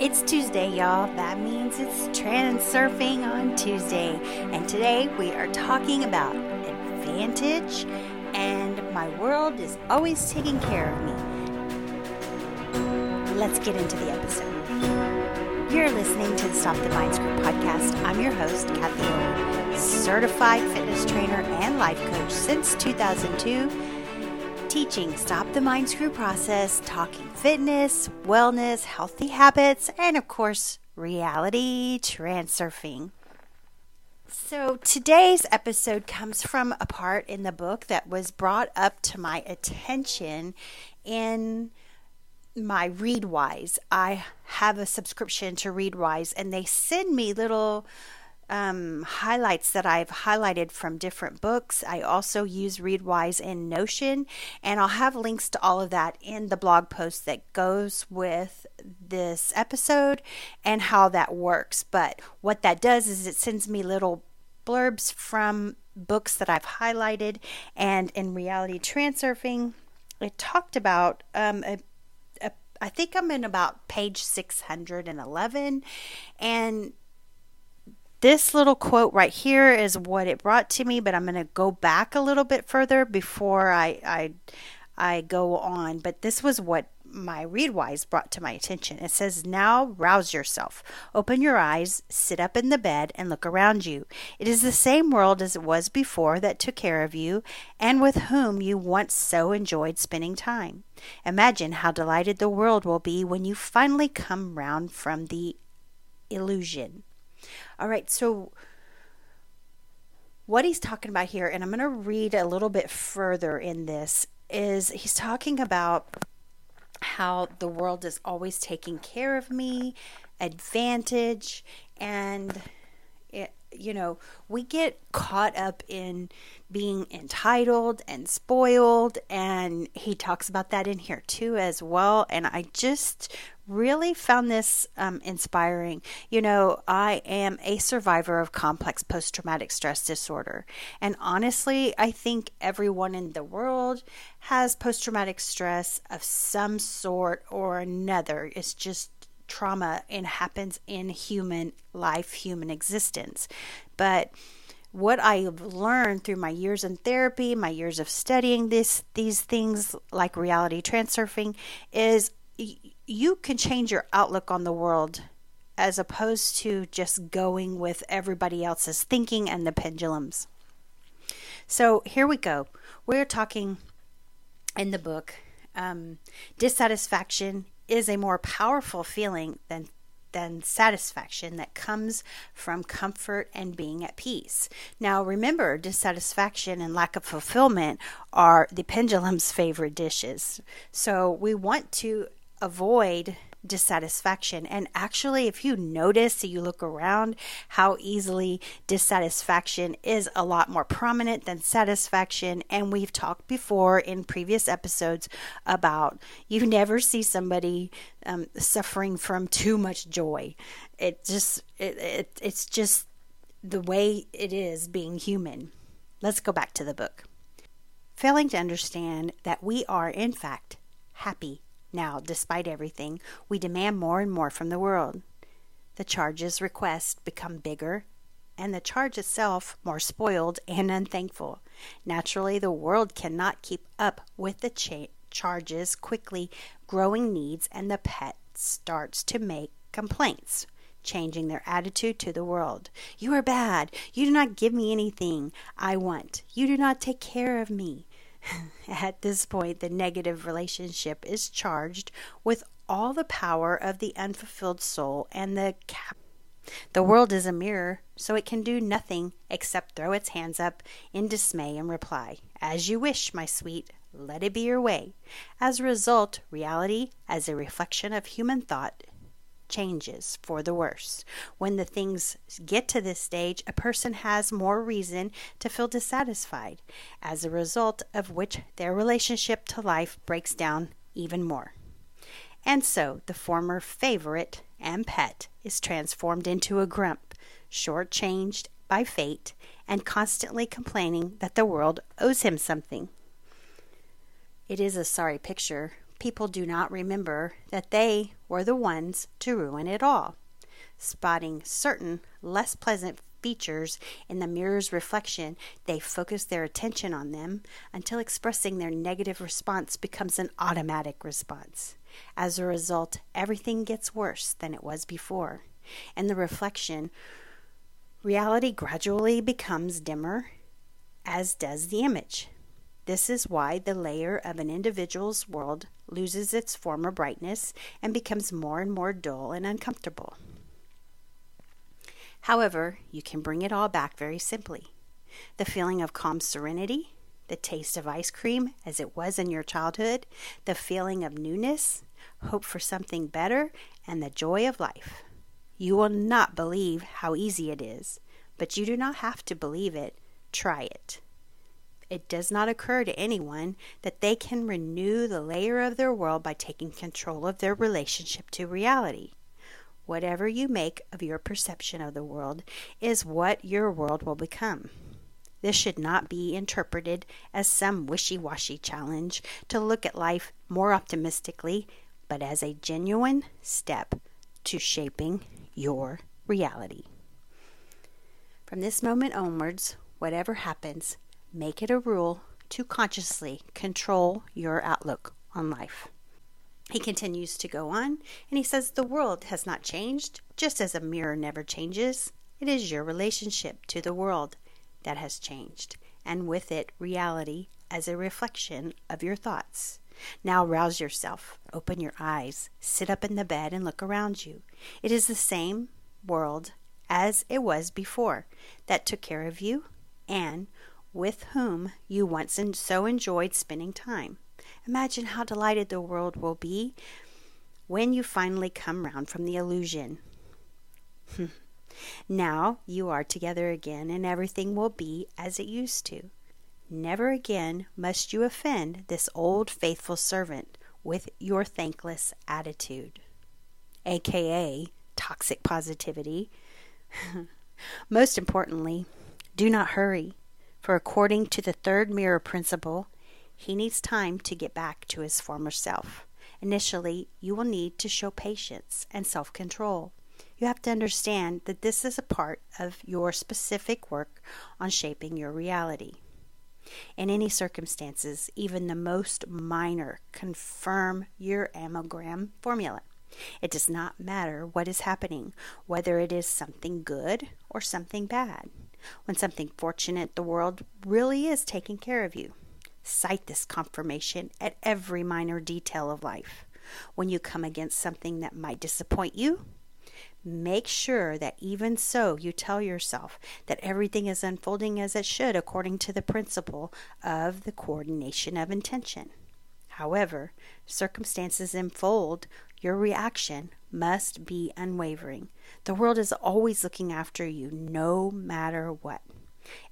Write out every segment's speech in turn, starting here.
It's Tuesday, y'all. That means it's Transurfing on Tuesday. And today we are talking about advantage, and my world is always taking care of me. Let's get into the episode. You're listening to the Stop the Mind Screw podcast. I'm your host, Kathie Owen, certified fitness trainer and life coach since 2002 teaching Stop the Mind Screw process, talking fitness, wellness, healthy habits, and of course, reality transurfing. So, today's episode comes from a part in the book that was brought up to my attention in my Readwise. I have a subscription to Readwise, and they send me little um, highlights that I've highlighted from different books. I also use Readwise in Notion, and I'll have links to all of that in the blog post that goes with this episode and how that works. But what that does is it sends me little blurbs from books that I've highlighted, and in reality transurfing, it talked about um, a I think I'm in about page 611 and this little quote right here is what it brought to me, but I'm going to go back a little bit further before I, I, I go on. But this was what my Readwise brought to my attention. It says, Now rouse yourself. Open your eyes, sit up in the bed, and look around you. It is the same world as it was before that took care of you and with whom you once so enjoyed spending time. Imagine how delighted the world will be when you finally come round from the illusion. All right, so what he's talking about here, and I'm going to read a little bit further in this, is he's talking about how the world is always taking care of me, advantage, and it, you know, we get caught up in being entitled and spoiled, and he talks about that in here too as well. And I just really found this um, inspiring. You know, I am a survivor of complex post traumatic stress disorder. And honestly, I think everyone in the world has post traumatic stress of some sort or another. It's just trauma and happens in human life, human existence. But what I've learned through my years in therapy, my years of studying this these things like reality transurfing is you can change your outlook on the world as opposed to just going with everybody else's thinking and the pendulums. So here we go. We're talking in the book. Um, dissatisfaction is a more powerful feeling than than satisfaction that comes from comfort and being at peace. Now, remember, dissatisfaction and lack of fulfillment are the pendulum's favorite dishes. So, we want to avoid dissatisfaction. And actually, if you notice, you look around, how easily dissatisfaction is a lot more prominent than satisfaction. And we've talked before in previous episodes about you never see somebody um, suffering from too much joy. It just, it, it, it's just the way it is being human. Let's go back to the book. Failing to understand that we are, in fact, happy now, despite everything, we demand more and more from the world. The charge's requests become bigger, and the charge itself more spoiled and unthankful. Naturally, the world cannot keep up with the cha- charge's quickly growing needs, and the pet starts to make complaints changing their attitude to the world. You are bad. You do not give me anything I want. You do not take care of me. At this point, the negative relationship is charged with all the power of the unfulfilled soul and the cap. The world is a mirror, so it can do nothing except throw its hands up in dismay and reply, As you wish, my sweet, let it be your way. As a result, reality, as a reflection of human thought, changes for the worse. When the things get to this stage, a person has more reason to feel dissatisfied, as a result of which their relationship to life breaks down even more. And so the former favorite and pet is transformed into a grump, shortchanged by fate, and constantly complaining that the world owes him something. It is a sorry picture, people do not remember that they were the ones to ruin it all. Spotting certain less pleasant features in the mirror's reflection, they focus their attention on them until expressing their negative response becomes an automatic response. As a result, everything gets worse than it was before. And the reflection, reality gradually becomes dimmer, as does the image. This is why the layer of an individual's world loses its former brightness and becomes more and more dull and uncomfortable. However, you can bring it all back very simply. The feeling of calm serenity, the taste of ice cream as it was in your childhood, the feeling of newness, hope for something better, and the joy of life. You will not believe how easy it is, but you do not have to believe it. Try it. It does not occur to anyone that they can renew the layer of their world by taking control of their relationship to reality. Whatever you make of your perception of the world is what your world will become. This should not be interpreted as some wishy washy challenge to look at life more optimistically, but as a genuine step to shaping your reality. From this moment onwards, whatever happens, make it a rule to consciously control your outlook on life. He continues to go on and he says, The world has not changed, just as a mirror never changes. It is your relationship to the world that has changed, and with it, reality as a reflection of your thoughts. Now rouse yourself, open your eyes, sit up in the bed, and look around you. It is the same world as it was before that took care of you and with whom you once so enjoyed spending time. Imagine how delighted the world will be when you finally come round from the illusion. now you are together again, and everything will be as it used to. Never again must you offend this old faithful servant with your thankless attitude, aka toxic positivity. Most importantly, do not hurry, for according to the third mirror principle, he needs time to get back to his former self. Initially, you will need to show patience and self control. You have to understand that this is a part of your specific work on shaping your reality. In any circumstances, even the most minor, confirm your amalgam formula. It does not matter what is happening, whether it is something good or something bad. When something fortunate, the world really is taking care of you. Cite this confirmation at every minor detail of life. When you come against something that might disappoint you, make sure that even so you tell yourself that everything is unfolding as it should according to the principle of the coordination of intention. However, circumstances unfold, your reaction must be unwavering. The world is always looking after you, no matter what.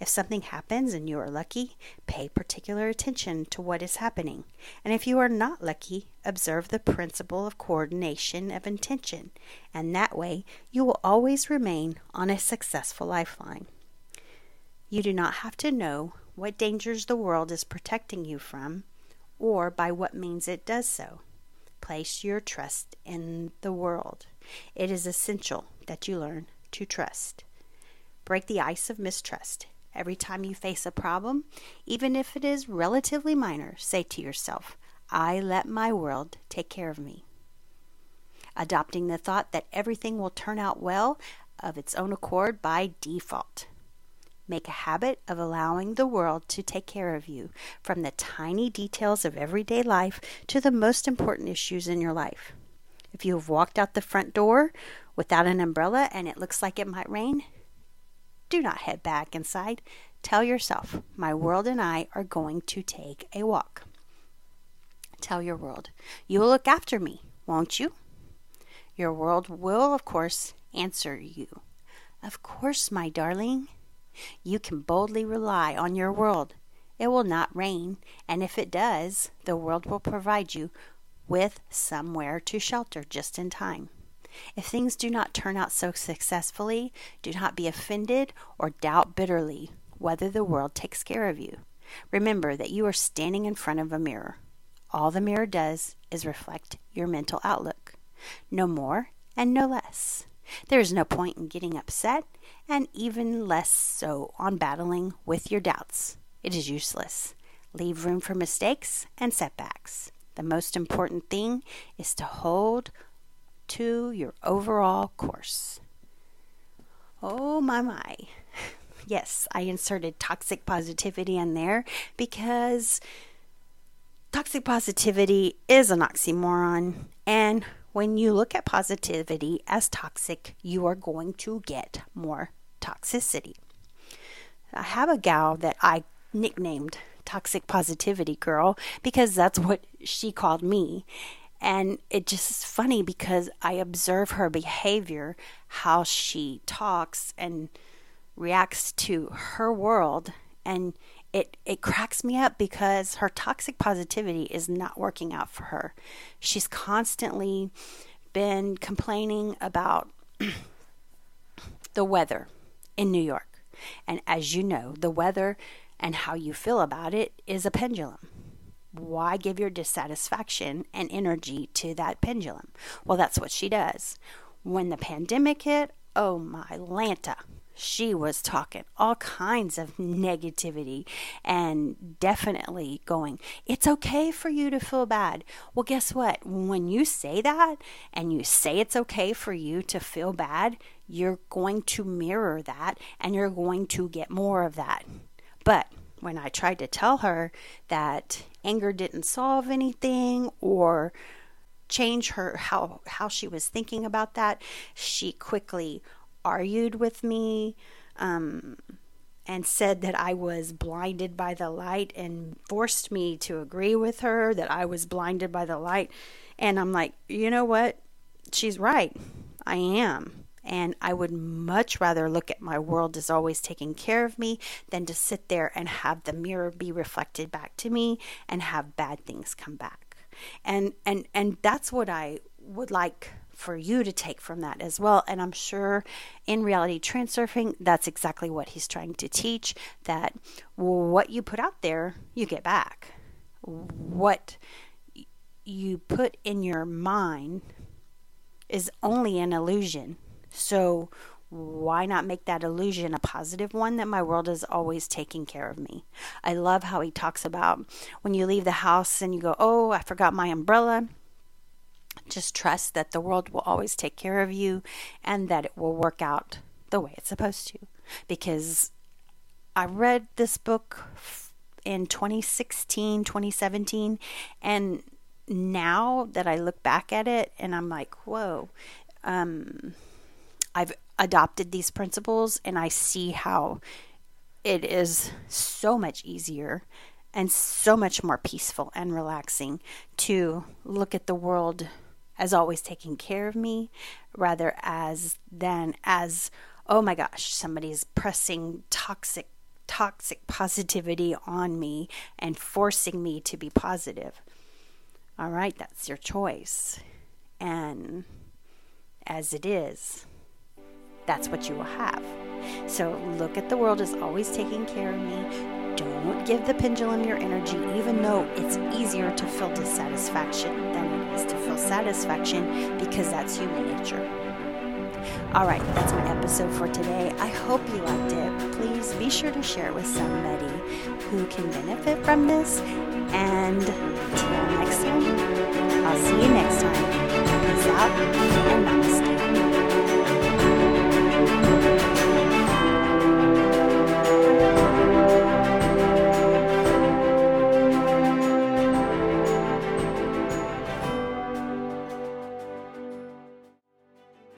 If something happens and you are lucky, pay particular attention to what is happening. And if you are not lucky, observe the principle of coordination of intention, and that way you will always remain on a successful lifeline. You do not have to know what dangers the world is protecting you from or by what means it does so. Place your trust in the world. It is essential that you learn to trust. Break the ice of mistrust. Every time you face a problem, even if it is relatively minor, say to yourself, I let my world take care of me. Adopting the thought that everything will turn out well of its own accord by default. Make a habit of allowing the world to take care of you, from the tiny details of everyday life to the most important issues in your life. If you have walked out the front door without an umbrella and it looks like it might rain, do not head back inside. Tell yourself, my world and I are going to take a walk. Tell your world, you will look after me, won't you? Your world will, of course, answer you. Of course, my darling. You can boldly rely on your world. It will not rain, and if it does, the world will provide you with somewhere to shelter just in time. If things do not turn out so successfully, do not be offended or doubt bitterly whether the world takes care of you. Remember that you are standing in front of a mirror. all the mirror does is reflect your mental outlook. No more and no less. There is no point in getting upset, and even less so on battling with your doubts. It is useless. Leave room for mistakes and setbacks. The most important thing is to hold to your overall course. Oh my my. Yes, I inserted toxic positivity in there because toxic positivity is an oxymoron. And when you look at positivity as toxic, you are going to get more toxicity. I have a gal that I nicknamed Toxic Positivity Girl because that's what she called me. And it just is funny because I observe her behavior, how she talks and reacts to her world, and it, it cracks me up because her toxic positivity is not working out for her. She's constantly been complaining about the weather in New York. And as you know, the weather and how you feel about it is a pendulum. Why give your dissatisfaction and energy to that pendulum? Well, that's what she does. When the pandemic hit, oh my Lanta, she was talking all kinds of negativity and definitely going, It's okay for you to feel bad. Well, guess what? When you say that and you say it's okay for you to feel bad, you're going to mirror that and you're going to get more of that. But when I tried to tell her that anger didn't solve anything or change her how how she was thinking about that, she quickly argued with me um, and said that I was blinded by the light and forced me to agree with her that I was blinded by the light. And I'm like, you know what? She's right. I am. And I would much rather look at my world as always taking care of me than to sit there and have the mirror be reflected back to me and have bad things come back. And and and that's what I would like for you to take from that as well. And I'm sure in reality transurfing, that's exactly what he's trying to teach that what you put out there, you get back. What you put in your mind is only an illusion. So, why not make that illusion a positive one that my world is always taking care of me? I love how he talks about when you leave the house and you go, Oh, I forgot my umbrella just trust that the world will always take care of you and that it will work out the way it's supposed to. Because I read this book in 2016, 2017, and now that I look back at it and I'm like, whoa, um, I've adopted these principles and I see how it is so much easier and so much more peaceful and relaxing to look at the world as always taking care of me rather as than as oh my gosh somebody's pressing toxic toxic positivity on me and forcing me to be positive. All right that's your choice. And as it is that's what you will have. So look at the world as always taking care of me. Don't give the pendulum your energy, even though it's easier to feel dissatisfaction than to feel satisfaction because that's human nature. All right, that's my episode for today. I hope you liked it. Please be sure to share it with somebody who can benefit from this. And till next time, I'll see you next time. Peace out and namaste.